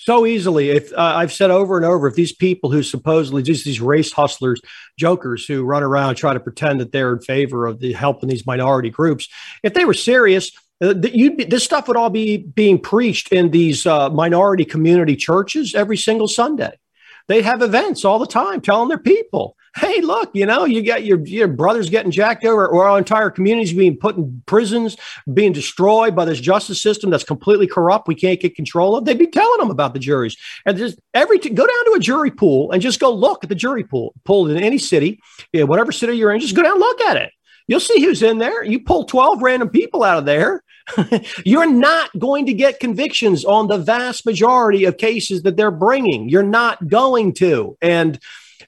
so easily. If uh, I've said over and over, if these people who supposedly just these race hustlers, jokers who run around try to pretend that they're in favor of the helping these minority groups, if they were serious, uh, be, this stuff would all be being preached in these uh, minority community churches every single Sunday. They have events all the time telling their people, hey, look, you know, you got your, your brothers getting jacked over, or our entire communities being put in prisons, being destroyed by this justice system that's completely corrupt. We can't get control of. They'd be telling them about the juries. And just every t- go down to a jury pool and just go look at the jury pool, pulled in any city, you know, whatever city you're in, just go down and look at it. You'll see who's in there. You pull 12 random people out of there. You're not going to get convictions on the vast majority of cases that they're bringing. You're not going to. And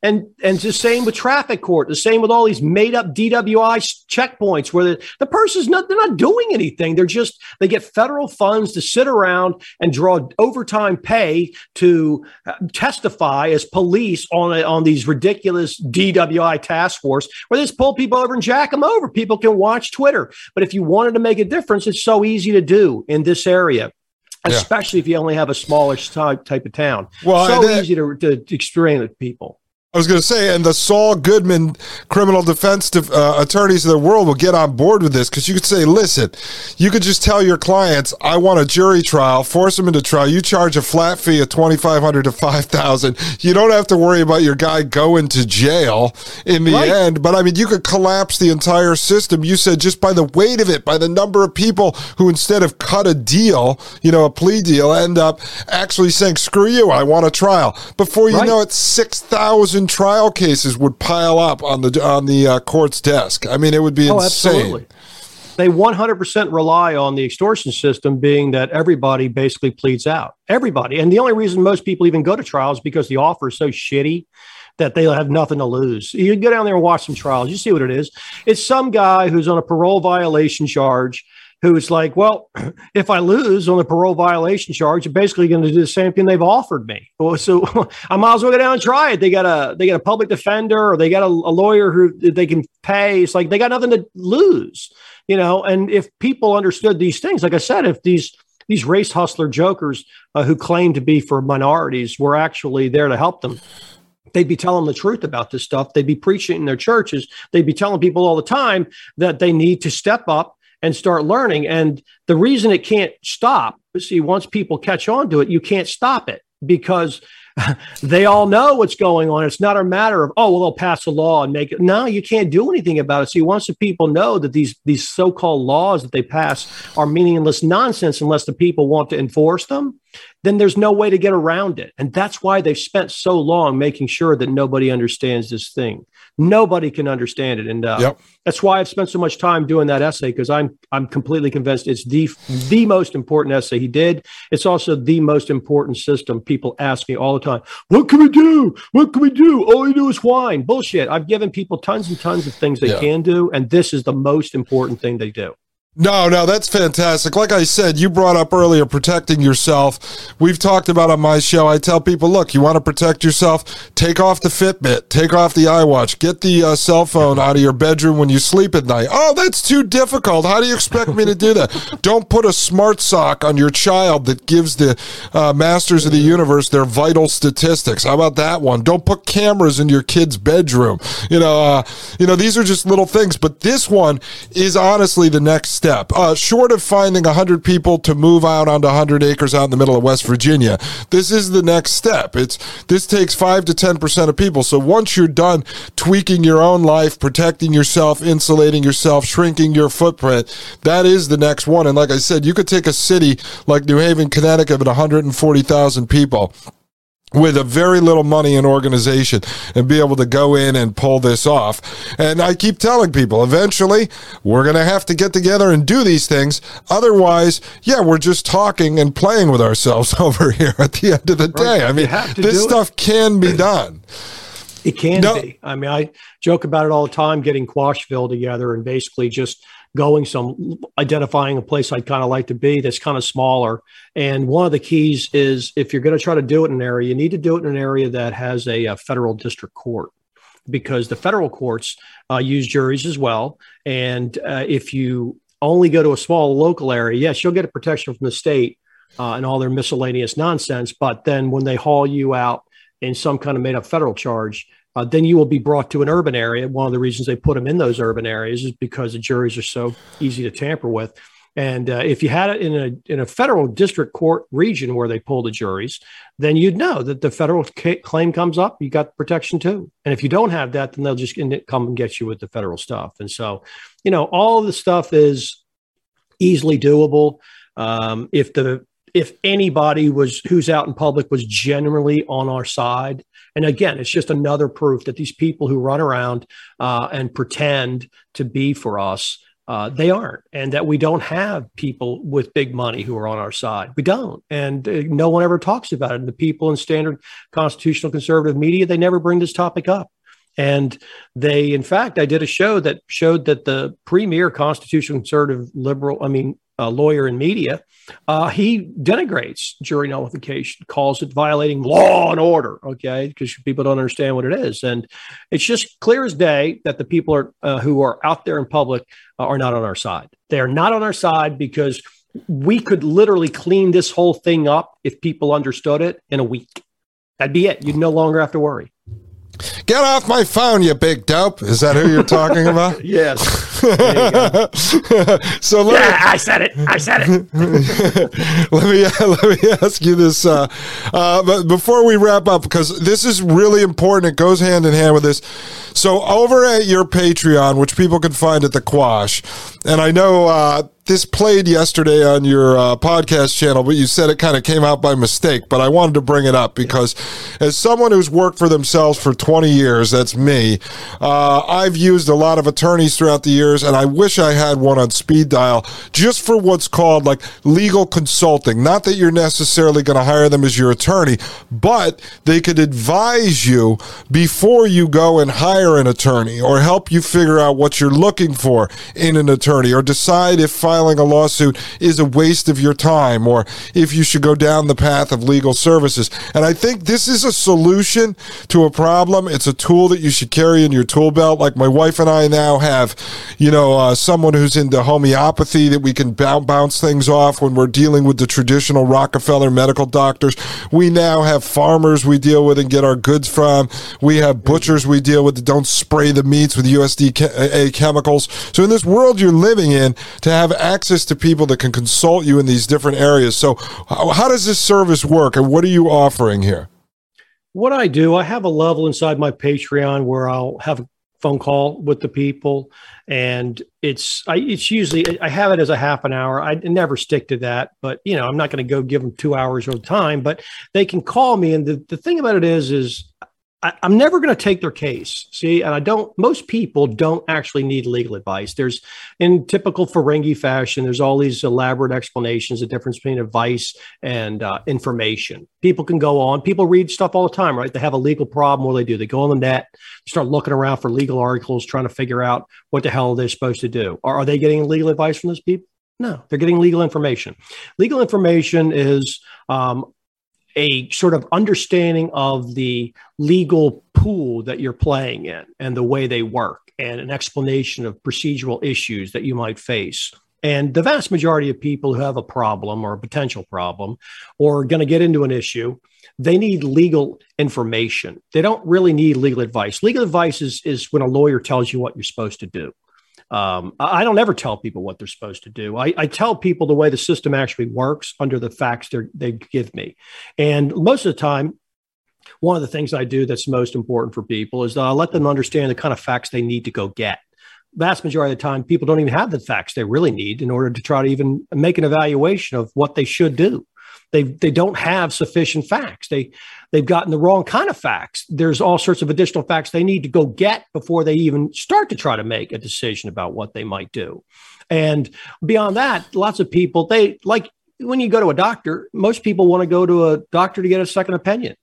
and and the same with traffic court, the same with all these made up DWI checkpoints where the, the person's not they're not doing anything. They're just they get federal funds to sit around and draw overtime pay to uh, testify as police on a, on these ridiculous DWI task force where they just pull people over and jack them over. People can watch Twitter, but if you wanted to make a difference, it's so easy to do in this area especially yeah. if you only have a smallish type, type of town. Well, so easy to, to explain to people. I was going to say, and the Saul Goodman criminal defense uh, attorneys of the world will get on board with this because you could say, listen, you could just tell your clients, I want a jury trial, force them into trial. You charge a flat fee of twenty five hundred to five thousand. You don't have to worry about your guy going to jail in the right. end. But I mean, you could collapse the entire system. You said just by the weight of it, by the number of people who instead of cut a deal, you know, a plea deal, end up actually saying, screw you, I want a trial. Before you right. know it, six thousand trial cases would pile up on the on the uh, court's desk. I mean, it would be oh, insane. Absolutely. They 100% rely on the extortion system being that everybody basically pleads out. Everybody. And the only reason most people even go to trials because the offer is so shitty that they have nothing to lose. You go down there and watch some trials, you see what it is. It's some guy who's on a parole violation charge who's like, well, if I lose on the parole violation charge, I'm basically going to do the same thing they've offered me. So I might as well go down and try it. They got a they got a public defender or they got a, a lawyer who they can pay. It's like they got nothing to lose, you know. And if people understood these things, like I said, if these these race hustler jokers uh, who claim to be for minorities were actually there to help them they'd be telling the truth about this stuff. They'd be preaching in their churches. They'd be telling people all the time that they need to step up and start learning. And the reason it can't stop, see, once people catch on to it, you can't stop it because they all know what's going on. It's not a matter of, oh, well, they'll pass a law and make it. No, you can't do anything about it. See, once the people know that these these so-called laws that they pass are meaningless nonsense unless the people want to enforce them, then there's no way to get around it. And that's why they've spent so long making sure that nobody understands this thing. Nobody can understand it, and uh, yep. that's why I've spent so much time doing that essay because I'm I'm completely convinced it's the the most important essay he did. It's also the most important system. People ask me all the time, "What can we do? What can we do? All we do is whine." Bullshit. I've given people tons and tons of things they yeah. can do, and this is the most important thing they do. No, no, that's fantastic. Like I said, you brought up earlier protecting yourself. We've talked about on my show. I tell people, look, you want to protect yourself, take off the Fitbit, take off the iWatch, get the uh, cell phone out of your bedroom when you sleep at night. Oh, that's too difficult. How do you expect me to do that? Don't put a smart sock on your child that gives the uh, masters of the universe their vital statistics. How about that one? Don't put cameras in your kid's bedroom. You know, uh, you know, these are just little things, but this one is honestly the next step. Uh, short of finding 100 people to move out onto 100 acres out in the middle of West Virginia, this is the next step. It's This takes 5 to 10% of people. So once you're done tweaking your own life, protecting yourself, insulating yourself, shrinking your footprint, that is the next one. And like I said, you could take a city like New Haven, Connecticut, with 140,000 people with a very little money and organization and be able to go in and pull this off. And I keep telling people, eventually we're going to have to get together and do these things. Otherwise, yeah, we're just talking and playing with ourselves over here at the end of the day. I mean, this stuff it. can be done. It can no. be. I mean, I joke about it all the time, getting Quashville together and basically just going some identifying a place I'd kind of like to be that's kind of smaller. And one of the keys is if you're going to try to do it in an area, you need to do it in an area that has a, a federal district court because the federal courts uh, use juries as well. And uh, if you only go to a small local area, yes, you'll get a protection from the state uh, and all their miscellaneous nonsense. But then when they haul you out in some kind of made up federal charge, uh, then you will be brought to an urban area. One of the reasons they put them in those urban areas is because the juries are so easy to tamper with. And uh, if you had it in a in a federal district court region where they pull the juries, then you'd know that the federal ca- claim comes up, you got protection too. And if you don't have that, then they'll just come and get you with the federal stuff. And so, you know, all the stuff is easily doable. Um, if the if anybody was who's out in public was generally on our side and again, it's just another proof that these people who run around uh, and pretend to be for us, uh, they aren't, and that we don't have people with big money who are on our side. We don't, and uh, no one ever talks about it. And the people in standard constitutional conservative media, they never bring this topic up. And they, in fact, I did a show that showed that the premier constitutional conservative liberal, I mean, uh, lawyer in media, uh, he denigrates jury nullification, calls it violating law and order. Okay, because people don't understand what it is, and it's just clear as day that the people are uh, who are out there in public uh, are not on our side. They are not on our side because we could literally clean this whole thing up if people understood it in a week. That'd be it. You'd no longer have to worry. Get off my phone, you big dope. Is that who you're talking about? yes. so let yeah, me, I said it. I said it. let me let me ask you this, uh, uh, but before we wrap up, because this is really important. It goes hand in hand with this. So over at your Patreon, which people can find at the Quash, and I know uh, this played yesterday on your uh, podcast channel, but you said it kind of came out by mistake. But I wanted to bring it up because, as someone who's worked for themselves for 20 years, that's me, uh, I've used a lot of attorneys throughout the years, and I wish I had one on speed dial just for what's called like legal consulting. Not that you're necessarily going to hire them as your attorney, but they could advise you before you go and hire an attorney or help you figure out what you're looking for in an attorney or decide if filing a lawsuit is a waste of your time or if you should go down the path of legal services. And I think this is a solution to a problem. It's a tool that you should carry in your tool belt. Like my wife and I now have, you know, uh, someone who's into homeopathy that we can bounce things off when we're dealing with the traditional Rockefeller medical doctors. We now have farmers we deal with and get our goods from. We have butchers we deal with that don't spray the meats with USDA chemicals. So in this world you're living in, to have access to people that can consult you in these different areas. So, how, does this service work, and what are you offering here? What I do, I have a level inside my Patreon where I'll have a phone call with the people, and it's I, it's usually I have it as a half an hour. I never stick to that, but you know I'm not going to go give them two hours of time. But they can call me, and the, the thing about it is is I, am never going to take their case. See, and I don't, most people don't actually need legal advice. There's, in typical Ferengi fashion, there's all these elaborate explanations, the difference between advice and uh, information. People can go on, people read stuff all the time, right? They have a legal problem. What do they do? They go on the net, start looking around for legal articles, trying to figure out what the hell they're supposed to do. Are, are they getting legal advice from those people? No, they're getting legal information. Legal information is um, a sort of understanding of the legal pool that you're playing in and the way they work, and an explanation of procedural issues that you might face. And the vast majority of people who have a problem or a potential problem or are going to get into an issue, they need legal information. They don't really need legal advice. Legal advice is, is when a lawyer tells you what you're supposed to do. Um, I don't ever tell people what they're supposed to do. I, I, tell people the way the system actually works under the facts they give me. And most of the time, one of the things I do that's most important for people is I let them understand the kind of facts they need to go get. Vast majority of the time, people don't even have the facts they really need in order to try to even make an evaluation of what they should do. They they don't have sufficient facts. They they've gotten the wrong kind of facts. There's all sorts of additional facts they need to go get before they even start to try to make a decision about what they might do. And beyond that, lots of people they like when you go to a doctor, most people want to go to a doctor to get a second opinion.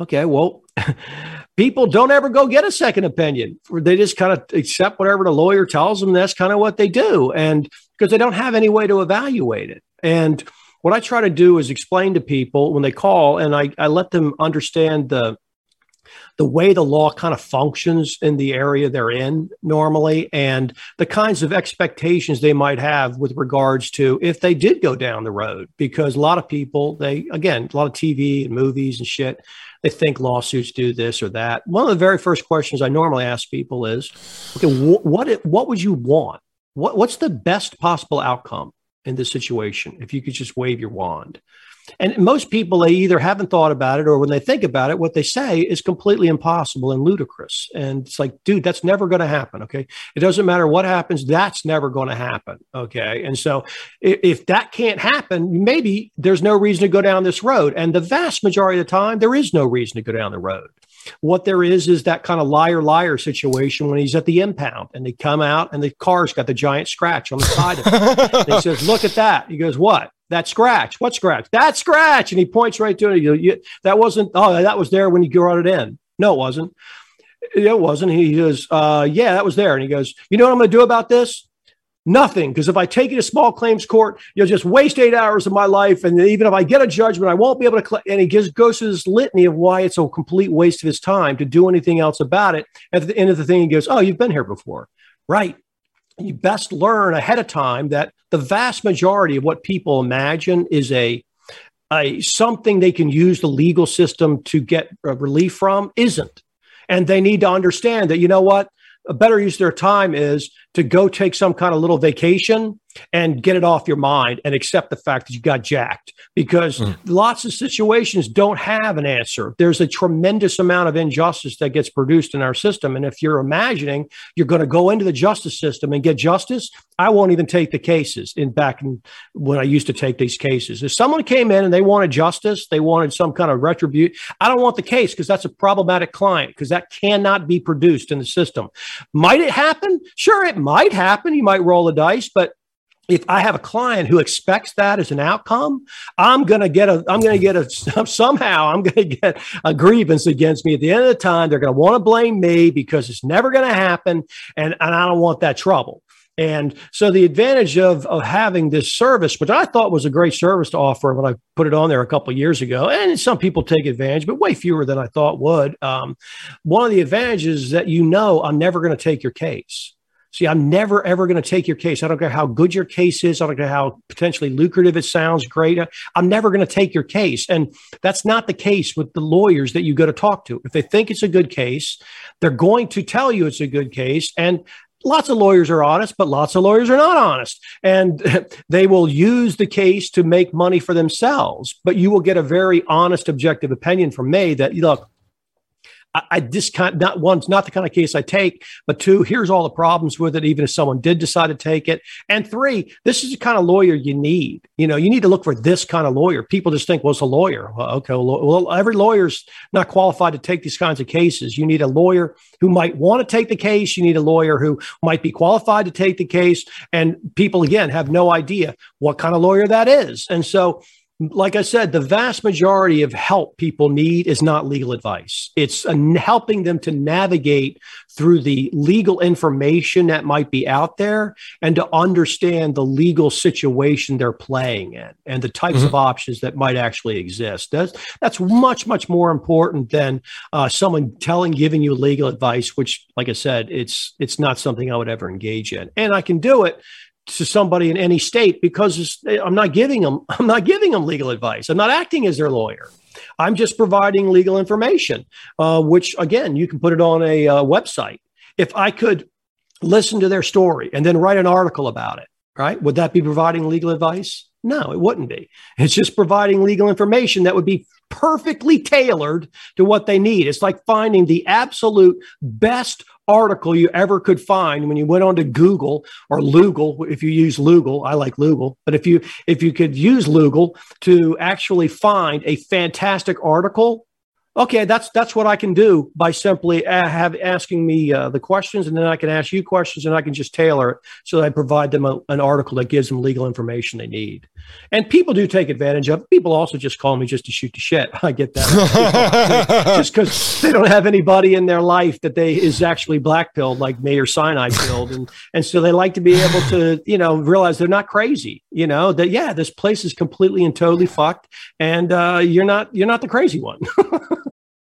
Okay, well, people don't ever go get a second opinion. They just kind of accept whatever the lawyer tells them. That's kind of what they do. And because they don't have any way to evaluate it. And what I try to do is explain to people when they call, and I, I let them understand the the way the law kind of functions in the area they're in normally and the kinds of expectations they might have with regards to if they did go down the road. Because a lot of people they again a lot of tv and movies and shit they think lawsuits do this or that. One of the very first questions i normally ask people is okay wh- what what would you want? What, what's the best possible outcome in this situation if you could just wave your wand. And most people, they either haven't thought about it or when they think about it, what they say is completely impossible and ludicrous. And it's like, dude, that's never going to happen. Okay. It doesn't matter what happens, that's never going to happen. Okay. And so if, if, that can't happen, maybe there's no reason to go down this road. And the vast majority of the time, there is no reason to go down the road. What there is is that kind of liar liar situation when he's at the impound and they come out and the car's got the giant scratch on the side of it. he says, Look at that. He goes, What? That scratch. What scratch? That scratch. And he points right to it. You, that wasn't, oh, that was there when you brought it in. No, it wasn't. It wasn't. He goes, uh, Yeah, that was there. And he goes, You know what I'm going to do about this? Nothing, because if I take it to small claims court, you'll just waste eight hours of my life. And even if I get a judgment, I won't be able to. Cl-. And he just goes through this litany of why it's a complete waste of his time to do anything else about it. At the end of the thing, he goes, Oh, you've been here before. Right. You best learn ahead of time that the vast majority of what people imagine is a, a something they can use the legal system to get uh, relief from isn't. And they need to understand that, you know what? a better use of their time is to go take some kind of little vacation and get it off your mind and accept the fact that you got jacked because mm. lots of situations don't have an answer. There's a tremendous amount of injustice that gets produced in our system. And if you're imagining you're going to go into the justice system and get justice, I won't even take the cases in back in when I used to take these cases. If someone came in and they wanted justice, they wanted some kind of retribution, I don't want the case because that's a problematic client because that cannot be produced in the system. Might it happen? Sure, it might happen. You might roll the dice, but if I have a client who expects that as an outcome, I'm going to get a, I'm going to get a, somehow I'm going to get a grievance against me. At the end of the time, they're going to want to blame me because it's never going to happen. And, and I don't want that trouble. And so the advantage of, of having this service, which I thought was a great service to offer when I put it on there a couple years ago, and some people take advantage, but way fewer than I thought would. Um, one of the advantages is that you know I'm never going to take your case. See, I'm never, ever going to take your case. I don't care how good your case is. I don't care how potentially lucrative it sounds great. I'm never going to take your case. And that's not the case with the lawyers that you go to talk to. If they think it's a good case, they're going to tell you it's a good case. And lots of lawyers are honest, but lots of lawyers are not honest. And they will use the case to make money for themselves. But you will get a very honest, objective opinion from me that, look, I, kind not one's not the kind of case I take, but two, here's all the problems with it, even if someone did decide to take it. And three, this is the kind of lawyer you need. You know, you need to look for this kind of lawyer. People just think, well, it's a lawyer. Well, okay, well every lawyer's not qualified to take these kinds of cases. You need a lawyer who might want to take the case. You need a lawyer who might be qualified to take the case. And people, again, have no idea what kind of lawyer that is. And so like I said, the vast majority of help people need is not legal advice. It's helping them to navigate through the legal information that might be out there and to understand the legal situation they're playing in and the types mm-hmm. of options that might actually exist. That's, that's much, much more important than uh, someone telling, giving you legal advice, which, like I said, it's, it's not something I would ever engage in. And I can do it to somebody in any state because I'm not giving them I'm not giving them legal advice. I'm not acting as their lawyer. I'm just providing legal information, uh, which again you can put it on a uh, website. If I could listen to their story and then write an article about it, right? Would that be providing legal advice? No, it wouldn't be. It's just providing legal information that would be perfectly tailored to what they need. It's like finding the absolute best article you ever could find when you went onto Google or Lugal. If you use Lugal, I like Lugal, but if you if you could use Lugal to actually find a fantastic article okay, that's that's what I can do by simply have asking me uh, the questions, and then I can ask you questions, and I can just tailor it so that I provide them a, an article that gives them legal information they need. And people do take advantage of. People also just call me just to shoot the shit. I get that just because they don't have anybody in their life that they is actually black pilled like me or cyanide pilled, and and so they like to be able to you know realize they're not crazy. You know that yeah, this place is completely and totally fucked, and uh, you're not you're not the crazy one.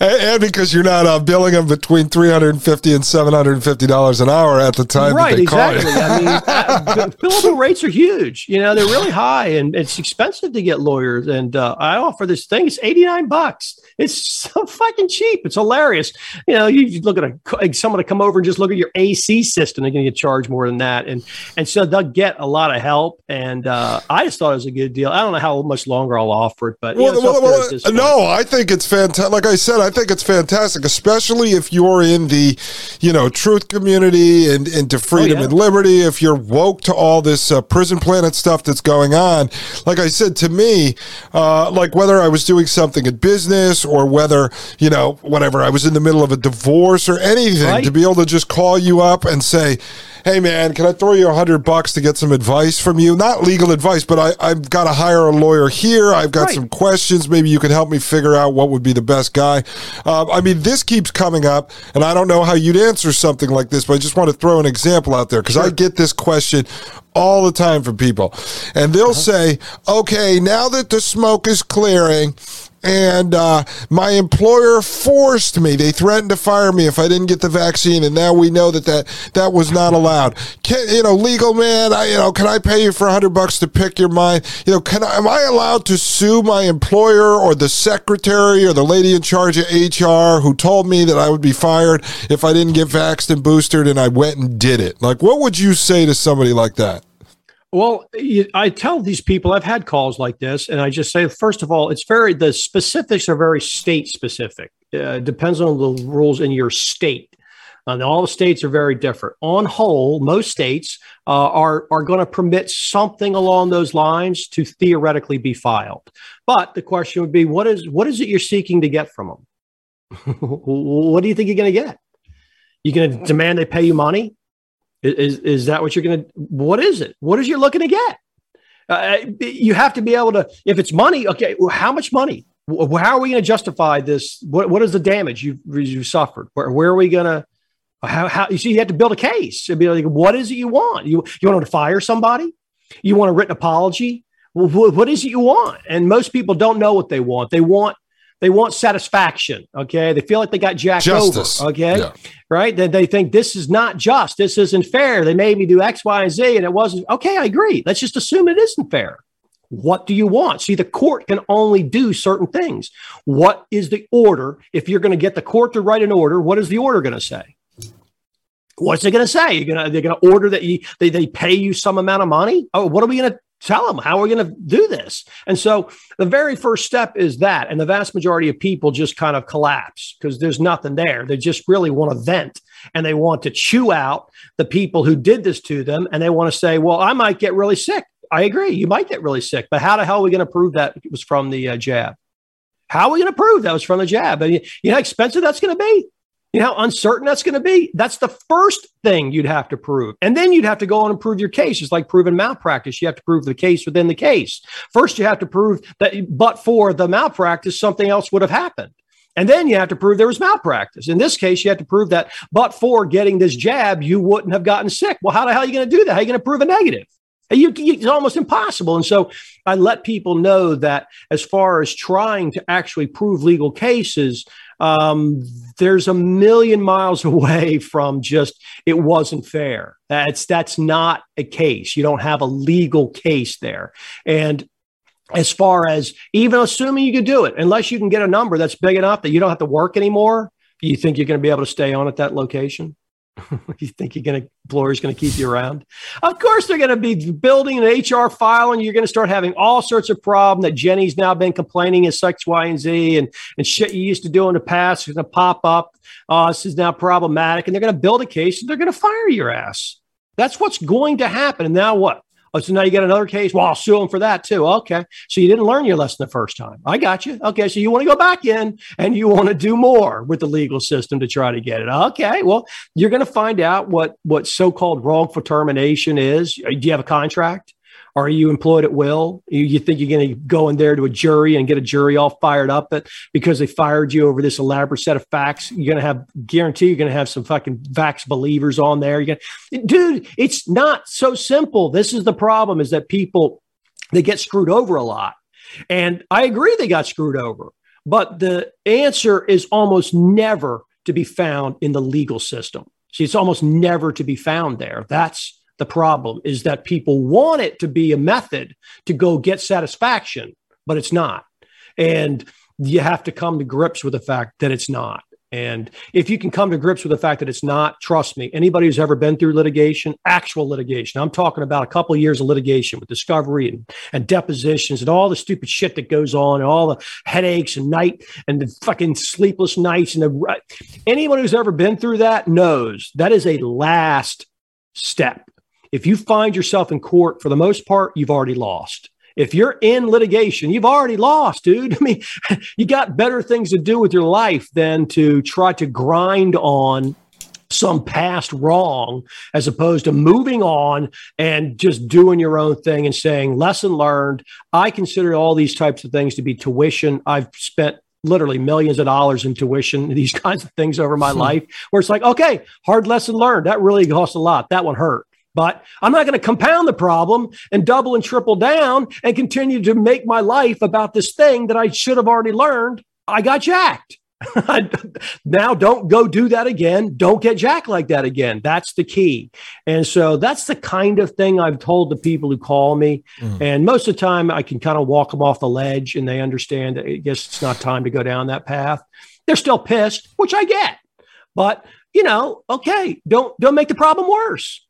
And because you're not uh, billing them between three hundred and fifty and seven hundred and fifty dollars an hour at the time, right? exactly. I mean, uh, billable rates are huge. You know, they're really high, and it's expensive to get lawyers. And uh, I offer this thing; it's eighty nine bucks. It's so fucking cheap. It's hilarious. You know, you look at a someone to come over and just look at your AC system, they're going to get charged more than that, and and so they'll get a lot of help. And uh, I just thought it was a good deal. I don't know how much longer I'll offer it, but well, know, well, well, no, I think it's fantastic. Like I said, I think it's fantastic, especially if you're in the, you know, truth community and into freedom oh, yeah. and liberty. If you're woke to all this uh, prison planet stuff that's going on, like I said to me, uh, like whether I was doing something in business or whether you know whatever I was in the middle of a divorce or anything, right. to be able to just call you up and say hey man, can I throw you a hundred bucks to get some advice from you? Not legal advice, but I, I've got to hire a lawyer here. I've got right. some questions. Maybe you can help me figure out what would be the best guy. Uh, I mean, this keeps coming up, and I don't know how you'd answer something like this, but I just want to throw an example out there because sure. I get this question all the time from people. And they'll uh-huh. say, okay, now that the smoke is clearing, and uh, my employer forced me. They threatened to fire me if I didn't get the vaccine, and now we know that that, that was not allowed. Can, you know, legal man, I, you know, can I pay you for hundred bucks to pick your mind? You know, can I, am I allowed to sue my employer or the secretary or the lady in charge of HR who told me that I would be fired if I didn't get vaxxed and boosted and I went and did it? Like, what would you say to somebody like that? Well, I tell these people I've had calls like this, and I just say, first of all, it's very the specifics are very state specific. Uh, depends on the rules in your state. And all the states are very different. On whole, most states uh, are are going to permit something along those lines to theoretically be filed. But the question would be, what is what is it you're seeking to get from them? what do you think you're going to get? You're going to demand they pay you money? Is is that what you're going to? What is it? What is you're looking to get? Uh, you have to be able to. If it's money, okay, well, how much money? How are we going to justify this? What what is the damage you you suffered? Where where are we going to? How, how you see you have to build a case and be like, what is it you want? You you want to fire somebody? You want a written apology? Well, what is it you want? And most people don't know what they want. They want they want satisfaction. Okay. They feel like they got jacked Justice. over. Okay. Yeah. Right. Then they think this is not just, this isn't fair. They made me do X, Y, and Z, and it wasn't. Okay. I agree. Let's just assume it isn't fair. What do you want? See, the court can only do certain things. What is the order? If you're going to get the court to write an order, what is the order going to say? What's it going to say? You're going to they're going to order that you they, they pay you some amount of money. Oh, what are we going to tell them how we're going to do this. And so the very first step is that. And the vast majority of people just kind of collapse because there's nothing there. They just really want to vent and they want to chew out the people who did this to them. And they want to say, well, I might get really sick. I agree. You might get really sick, but how the hell are we going to prove that it was from the uh, jab? How are we going to prove that was from the jab? And you, you know how expensive that's going to be? You know how uncertain that's going to be? That's the first thing you'd have to prove. And then you'd have to go on and prove your case. It's like proving malpractice. You have to prove the case within the case. First, you have to prove that, but for the malpractice, something else would have happened. And then you have to prove there was malpractice. In this case, you have to prove that, but for getting this jab, you wouldn't have gotten sick. Well, how the hell are you going to do that? How are you going to prove a negative? You, it's almost impossible. And so I let people know that as far as trying to actually prove legal cases, um, there's a million miles away from just it wasn't fair. That's that's not a case. You don't have a legal case there. And as far as even assuming you could do it, unless you can get a number that's big enough that you don't have to work anymore, you think you're going to be able to stay on at that location? you think you're going to employer's going to keep you around? Of course, they're going to be building an HR file, and you're going to start having all sorts of problem that Jenny's now been complaining is X, Y, and Z, and and shit you used to do in the past is going to pop up. Uh, this is now problematic, and they're going to build a case, and they're going to fire your ass. That's what's going to happen. And now what? Oh, so now you got another case. Well, I'll sue them for that too. Okay. So you didn't learn your lesson the first time. I got you. Okay. So you want to go back in and you want to do more with the legal system to try to get it. Okay. Well, you're going to find out what, what so-called wrongful termination is. Do you have a contract? Are you employed at will? You, you think you're going to go in there to a jury and get a jury all fired up at, because they fired you over this elaborate set of facts? You're going to have guarantee you're going to have some fucking vax believers on there. You're going dude, it's not so simple. This is the problem: is that people they get screwed over a lot, and I agree they got screwed over. But the answer is almost never to be found in the legal system. See, it's almost never to be found there. That's the problem is that people want it to be a method to go get satisfaction, but it's not. And you have to come to grips with the fact that it's not. And if you can come to grips with the fact that it's not, trust me, anybody who's ever been through litigation, actual litigation, I'm talking about a couple of years of litigation with discovery and, and depositions and all the stupid shit that goes on and all the headaches and night and the fucking sleepless nights. And the anyone who's ever been through that knows that is a last step if you find yourself in court, for the most part, you've already lost. If you're in litigation, you've already lost, dude. I mean, you got better things to do with your life than to try to grind on some past wrong as opposed to moving on and just doing your own thing and saying lesson learned i consider all these types of things to be tuition i've spent literally millions of dollars in tuition these kinds of things over my hmm. life where it's like okay hard lesson learned that really costs a lot that one hurt but I'm not going to compound the problem and double and triple down and continue to make my life about this thing that I should have already learned. I got jacked. now don't go do that again. Don't get jacked like that again. That's the key. And so that's the kind of thing I've told the people who call me. Mm. And most of the time I can kind of walk them off the ledge and they understand that I guess it's not time to go down that path. They're still pissed, which I get. But, you know, okay, don't don't make the problem worse.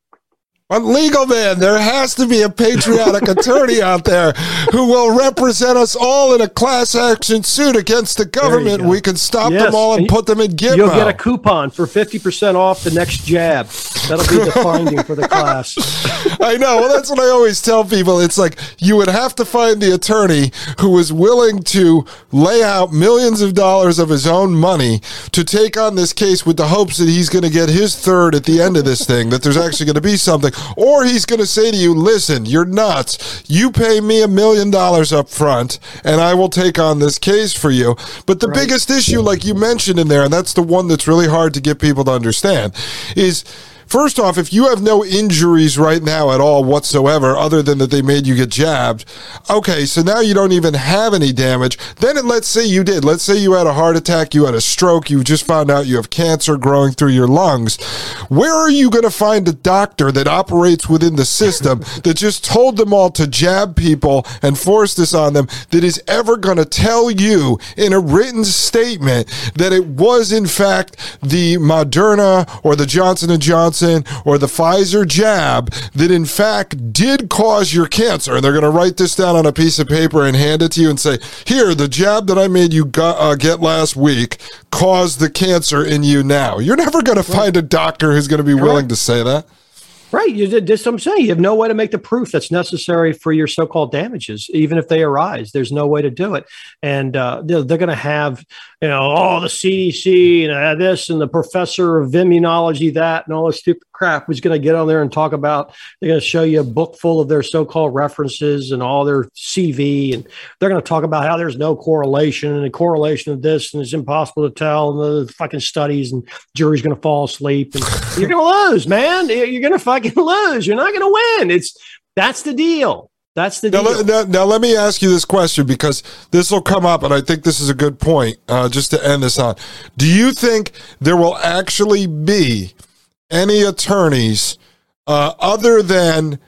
On legal man, there has to be a patriotic attorney out there who will represent us all in a class action suit against the government. We can stop yes. them all and, and put them in Gitmo. You'll get a coupon for 50% off the next jab. That'll be the finding for the class. I know. Well, that's what I always tell people. It's like you would have to find the attorney who is willing to lay out millions of dollars of his own money to take on this case with the hopes that he's going to get his third at the end of this thing, that there's actually going to be something. Or he's going to say to you, listen, you're nuts. You pay me a million dollars up front and I will take on this case for you. But the right. biggest issue, like you mentioned in there, and that's the one that's really hard to get people to understand, is First off, if you have no injuries right now at all whatsoever, other than that they made you get jabbed, okay, so now you don't even have any damage. Then let's say you did. Let's say you had a heart attack, you had a stroke, you just found out you have cancer growing through your lungs. Where are you going to find a doctor that operates within the system that just told them all to jab people and force this on them that is ever going to tell you in a written statement that it was in fact the Moderna or the Johnson and Johnson Johnson or the Pfizer jab that in fact did cause your cancer. And they're going to write this down on a piece of paper and hand it to you and say, here, the jab that I made you got, uh, get last week caused the cancer in you now. You're never going to find a doctor who's going to be willing to say that. Right. You this. I'm saying you have no way to make the proof that's necessary for your so-called damages, even if they arise. There's no way to do it, and uh, they're, they're going to have you know, oh, the CDC and uh, this and the professor of immunology that and all this stupid crap was going to get on there and talk about. They're going to show you a book full of their so-called references and all their CV, and they're going to talk about how there's no correlation and the correlation of this and it's impossible to tell and the fucking studies and jury's going to fall asleep and you're going to lose, man. You're going to fucking lose. You're not going to win. It's that's the deal. That's the now, deal. Now, now, let me ask you this question because this will come up, and I think this is a good point. Uh, just to end this on, do you think there will actually be any attorneys uh, other than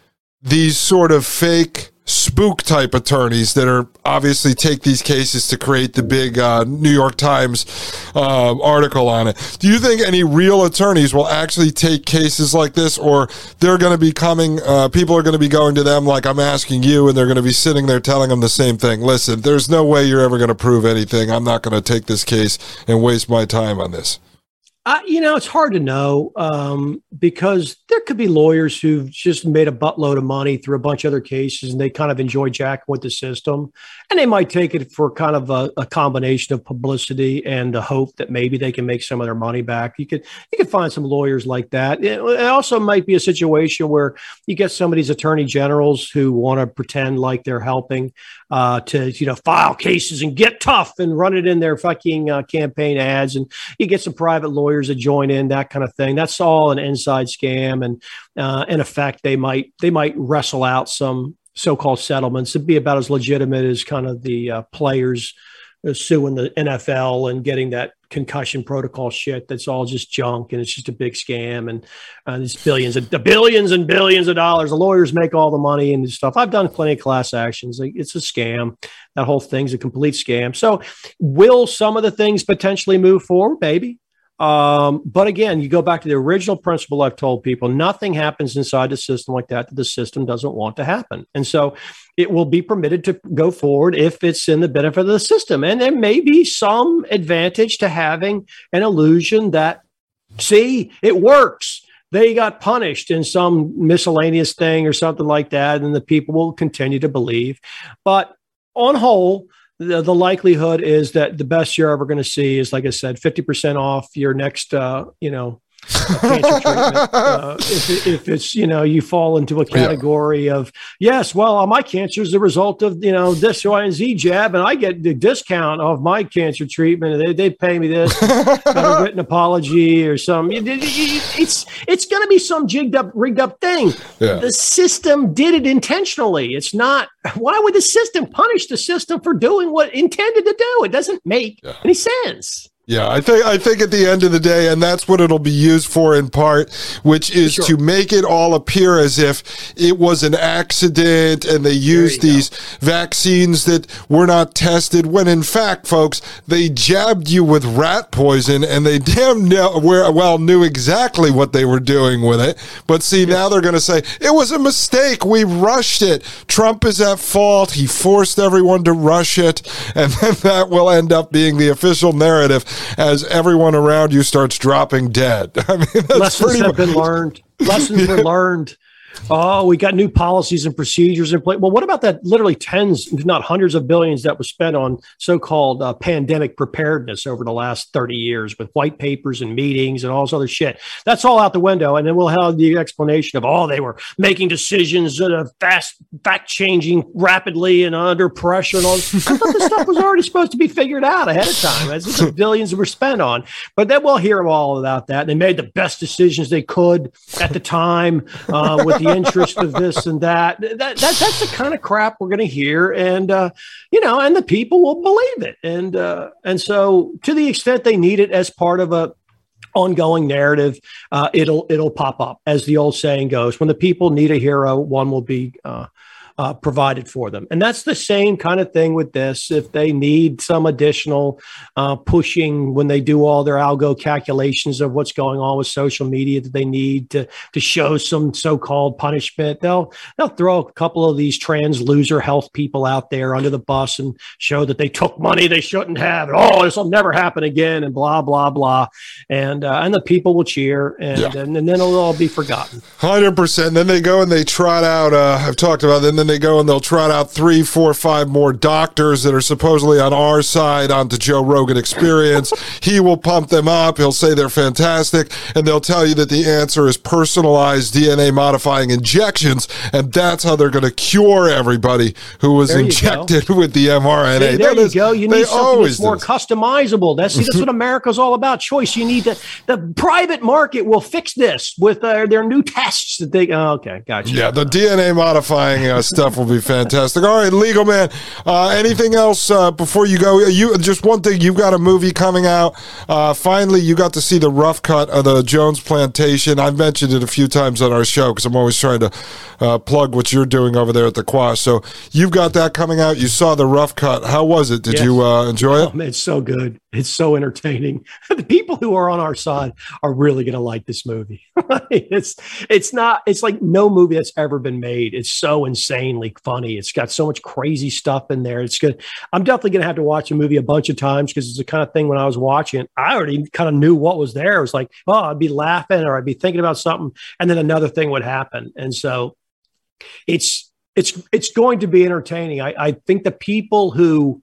these sort of fake? Spook type attorneys that are obviously take these cases to create the big uh, New York Times uh, article on it. Do you think any real attorneys will actually take cases like this, or they're going to be coming? Uh, people are going to be going to them like I'm asking you, and they're going to be sitting there telling them the same thing. Listen, there's no way you're ever going to prove anything. I'm not going to take this case and waste my time on this. Uh, you know, it's hard to know um, because there could be lawyers who've just made a buttload of money through a bunch of other cases and they kind of enjoy jacking with the system. And they might take it for kind of a, a combination of publicity and the hope that maybe they can make some of their money back. You could you could find some lawyers like that. It, it also might be a situation where you get some of these attorney generals who want to pretend like they're helping uh, to you know file cases and get tough and run it in their fucking uh, campaign ads, and you get some private lawyers that join in that kind of thing. That's all an inside scam, and uh, in effect, they might they might wrestle out some so-called settlements to be about as legitimate as kind of the uh, players uh, suing the NFL and getting that concussion protocol shit that's all just junk and it's just a big scam and uh, these billions and billions and billions of dollars. The lawyers make all the money and stuff. I've done plenty of class actions. It's a scam. That whole thing's a complete scam. So will some of the things potentially move forward? Maybe um, but again, you go back to the original principle I've told people nothing happens inside the system like that that the system doesn't want to happen. And so it will be permitted to go forward if it's in the benefit of the system. And there may be some advantage to having an illusion that, see, it works. They got punished in some miscellaneous thing or something like that, and the people will continue to believe. But on whole, the, the likelihood is that the best you're ever going to see is, like I said, 50% off your next, uh, you know. Uh, if, if, it's you know you fall into a category yeah. of yes, well, uh, my cancer is the result of you know this Y and Z jab, and I get the discount of my cancer treatment, and they, they pay me this, got a written apology or some. It's it's going to be some jigged up, rigged up thing. Yeah. The system did it intentionally. It's not. Why would the system punish the system for doing what it intended to do? It doesn't make yeah. any sense. Yeah, I think I think at the end of the day, and that's what it'll be used for in part, which is sure. to make it all appear as if it was an accident and they used these go. vaccines that were not tested. When in fact, folks, they jabbed you with rat poison, and they damn well knew exactly what they were doing with it. But see, yes. now they're going to say it was a mistake. We rushed it. Trump is at fault. He forced everyone to rush it, and then that will end up being the official narrative as everyone around you starts dropping dead. I mean, lessons have much- been learned. Lessons yeah. were learned. Oh, we got new policies and procedures in place. Well, what about that literally tens, if not hundreds of billions that was spent on so called uh, pandemic preparedness over the last 30 years with white papers and meetings and all this other shit? That's all out the window. And then we'll have the explanation of, oh, they were making decisions that are fast, fact changing rapidly and under pressure and all. I thought this stuff was already supposed to be figured out ahead of time as the billions were spent on. But then we'll hear all about that. They made the best decisions they could at the time uh, with the the interest of this and that. That, that that's the kind of crap we're going to hear, and uh, you know, and the people will believe it, and uh, and so to the extent they need it as part of a ongoing narrative, uh, it'll it'll pop up as the old saying goes. When the people need a hero, one will be uh, provided for them. And that's the same kind of thing with this. If they need some additional uh, pushing when they do all their algo calculations of what's going on with social media that they need to, to show some so-called punishment, they'll they'll throw a couple of these trans loser health people out there under the bus and show that they took money they shouldn't have. And, oh, this will never happen again, and blah blah blah. And uh, and the people will cheer, and, yeah. and, and then it'll all be forgotten. Hundred percent. Then they go and they trot out. Uh, I've talked about. It, and then they go and they'll trot out three, four, five more doctors that are supposedly on our side onto Joe Rogan Experience. he will pump them up. He'll say they're fantastic, and they'll tell you that the answer is personalized DNA modifying injections, and that's how they're going to cure everybody who was injected with the mRNA. See, there that you is, go. You need something that's more customizable. That's see, that's what America's all about. Choice. You need to. The private market will fix this with uh, their new tests that they. Oh, okay, gotcha. Yeah, the DNA modifying uh, stuff will be fantastic. All right, legal man. Uh, anything else uh, before you go? You just one thing. You've got a movie coming out. Uh, finally, you got to see the rough cut of the Jones Plantation. I've mentioned it a few times on our show because I'm always trying to uh, plug what you're doing over there at the Quash. So you've got that coming out. You saw the rough cut. How was it? Did yes. you uh, enjoy it? Oh, man, it's so good. It's so entertaining. the people who are on our side are really going to like this movie. it's it's not. It's like no movie that's ever been made. It's so insanely funny. It's got so much crazy stuff in there. It's good. I'm definitely going to have to watch a movie a bunch of times because it's the kind of thing when I was watching, I already kind of knew what was there. It was like, oh, I'd be laughing or I'd be thinking about something, and then another thing would happen. And so it's it's it's going to be entertaining. I, I think the people who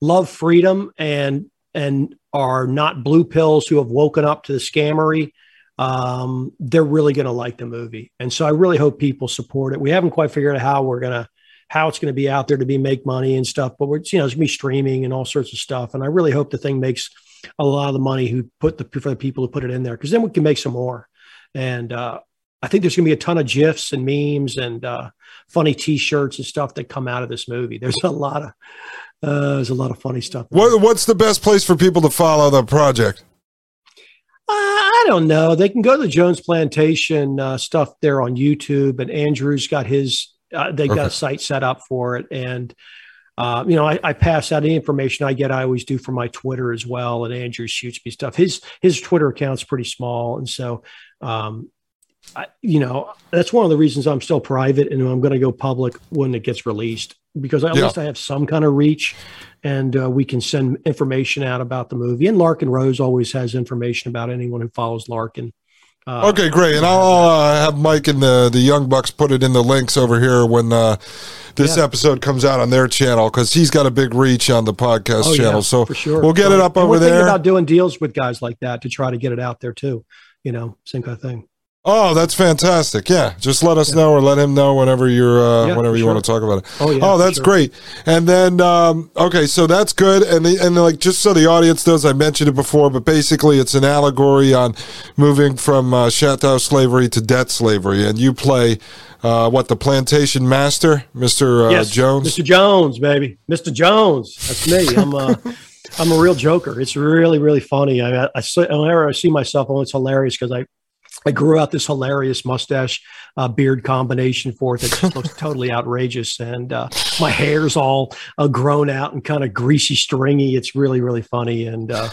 love freedom and and are not blue pills who have woken up to the scammery um, they're really going to like the movie. And so i really hope people support it. We haven't quite figured out how we're going to how it's going to be out there to be make money and stuff but we're you know it's going to be streaming and all sorts of stuff. And i really hope the thing makes a lot of the money who put the for the people who put it in there because then we can make some more. And uh, I think there's going to be a ton of gifs and memes and uh, funny T-shirts and stuff that come out of this movie. There's a lot of uh, there's a lot of funny stuff. What, what's the best place for people to follow the project? Uh, I don't know. They can go to the Jones Plantation uh, stuff there on YouTube, and Andrew's got his. Uh, they okay. got a site set up for it, and uh, you know, I, I, pass out any information I get. I always do for my Twitter as well, and Andrew shoots me stuff. His his Twitter account's pretty small, and so um, I, you know, that's one of the reasons I'm still private and I'm going to go public when it gets released because at yeah. least I have some kind of reach and uh, we can send information out about the movie. And Larken Rose always has information about anyone who follows Larken. Uh, okay, great. And I'll uh, have Mike and the, the Young Bucks put it in the links over here when uh, this yeah. episode comes out on their channel because he's got a big reach on the podcast oh, channel. Yeah, so for sure. we'll get it up over we're there. about doing deals with guys like that to try to get it out there too. You know, same kind of thing. Oh, that's fantastic! Yeah, just let us yeah. know or let him know whenever you're uh, yeah, whenever you sure. want to talk about it. Oh, yeah, oh, that's sure. great. And then um, okay, so that's good. And the, and like just so the audience knows, I mentioned it before, but basically it's an allegory on moving from uh, chattel slavery to debt slavery, and you play. Uh, what the plantation master, Mister uh, yes, Jones? Mister Jones, baby, Mister Jones. That's me. I'm uh, I'm a real joker. It's really really funny. I, I, I whenever I see myself, oh, it's hilarious because I I grew out this hilarious mustache uh, beard combination for it that just looks totally outrageous. And uh, my hair's all uh, grown out and kind of greasy, stringy. It's really, really funny. And uh,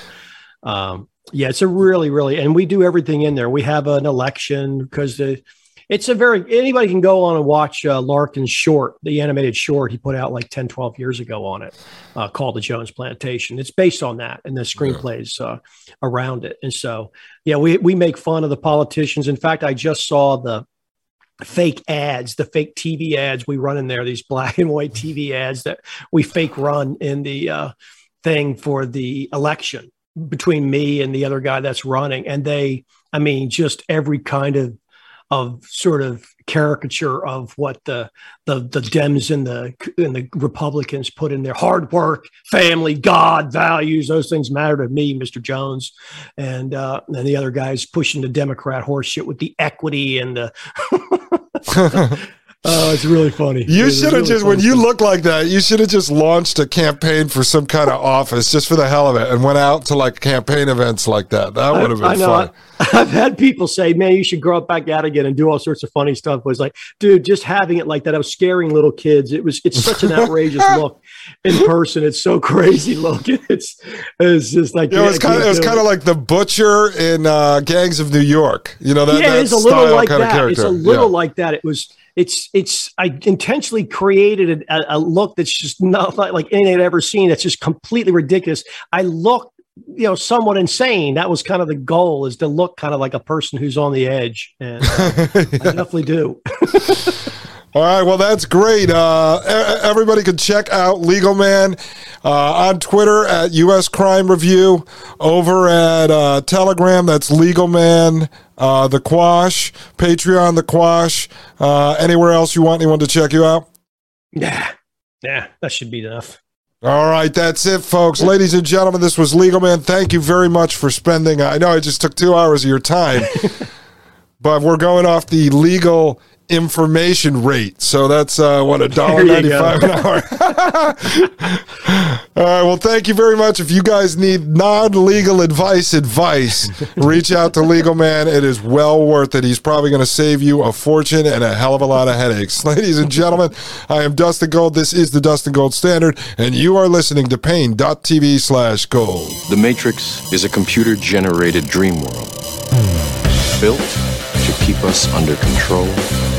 um, yeah, it's a really, really, and we do everything in there. We have an election because the it's a very anybody can go on and watch uh, Larken's short, the animated short he put out like 10, 12 years ago on it, uh, called The Jones Plantation. It's based on that and the screenplays uh, around it. And so, yeah, we, we make fun of the politicians. In fact, I just saw the fake ads, the fake TV ads we run in there, these black and white TV ads that we fake run in the uh, thing for the election between me and the other guy that's running. And they, I mean, just every kind of of sort of caricature of what the the the Dems and the and the Republicans put in their hard work, family, God, values. Those things matter to me, Mr. Jones, and uh, and the other guys pushing the Democrat horseshit with the equity and the. Oh, it's really funny. You should have really just, when you look like that, you should have just launched a campaign for some kind of office just for the hell of it and went out to like campaign events like that. That would have been I, I fun. I've had people say, "Man, you should grow up back out again and do all sorts of funny stuff." was like, dude, just having it like that, I was scaring little kids. It was it's such an outrageous look in person. It's so crazy looking. It's it's just like know, it's kind of it was kind of like the butcher in uh, Gangs of New York. You know that yeah, it's a little like that. It's a little yeah. like that. It was it's it's I intentionally created a, a look that's just not like, anything I'd ever seen. That's just completely ridiculous. I look you know somewhat insane that was kind of the goal is to look kind of like a person who's on the edge and uh, i definitely do all right well that's great uh, everybody can check out legal man uh, on twitter at us crime review over at uh, telegram that's legal man uh, the quash patreon the quash uh, anywhere else you want anyone to check you out yeah yeah that should be enough all right, that's it, folks. Ladies and gentlemen, this was Legal Man. Thank you very much for spending. I know I just took two hours of your time, but we're going off the legal information rate. So that's uh, what a dollar ninety five an hour. All right. Well, thank you very much. If you guys need non legal advice, advice, reach out to Legal Man. It is well worth it. He's probably going to save you a fortune and a hell of a lot of headaches. Ladies and gentlemen, I am Dustin Gold. This is the Dustin Gold Standard, and you are listening to Paine.tv slash gold. The Matrix is a computer generated dream world built to keep us under control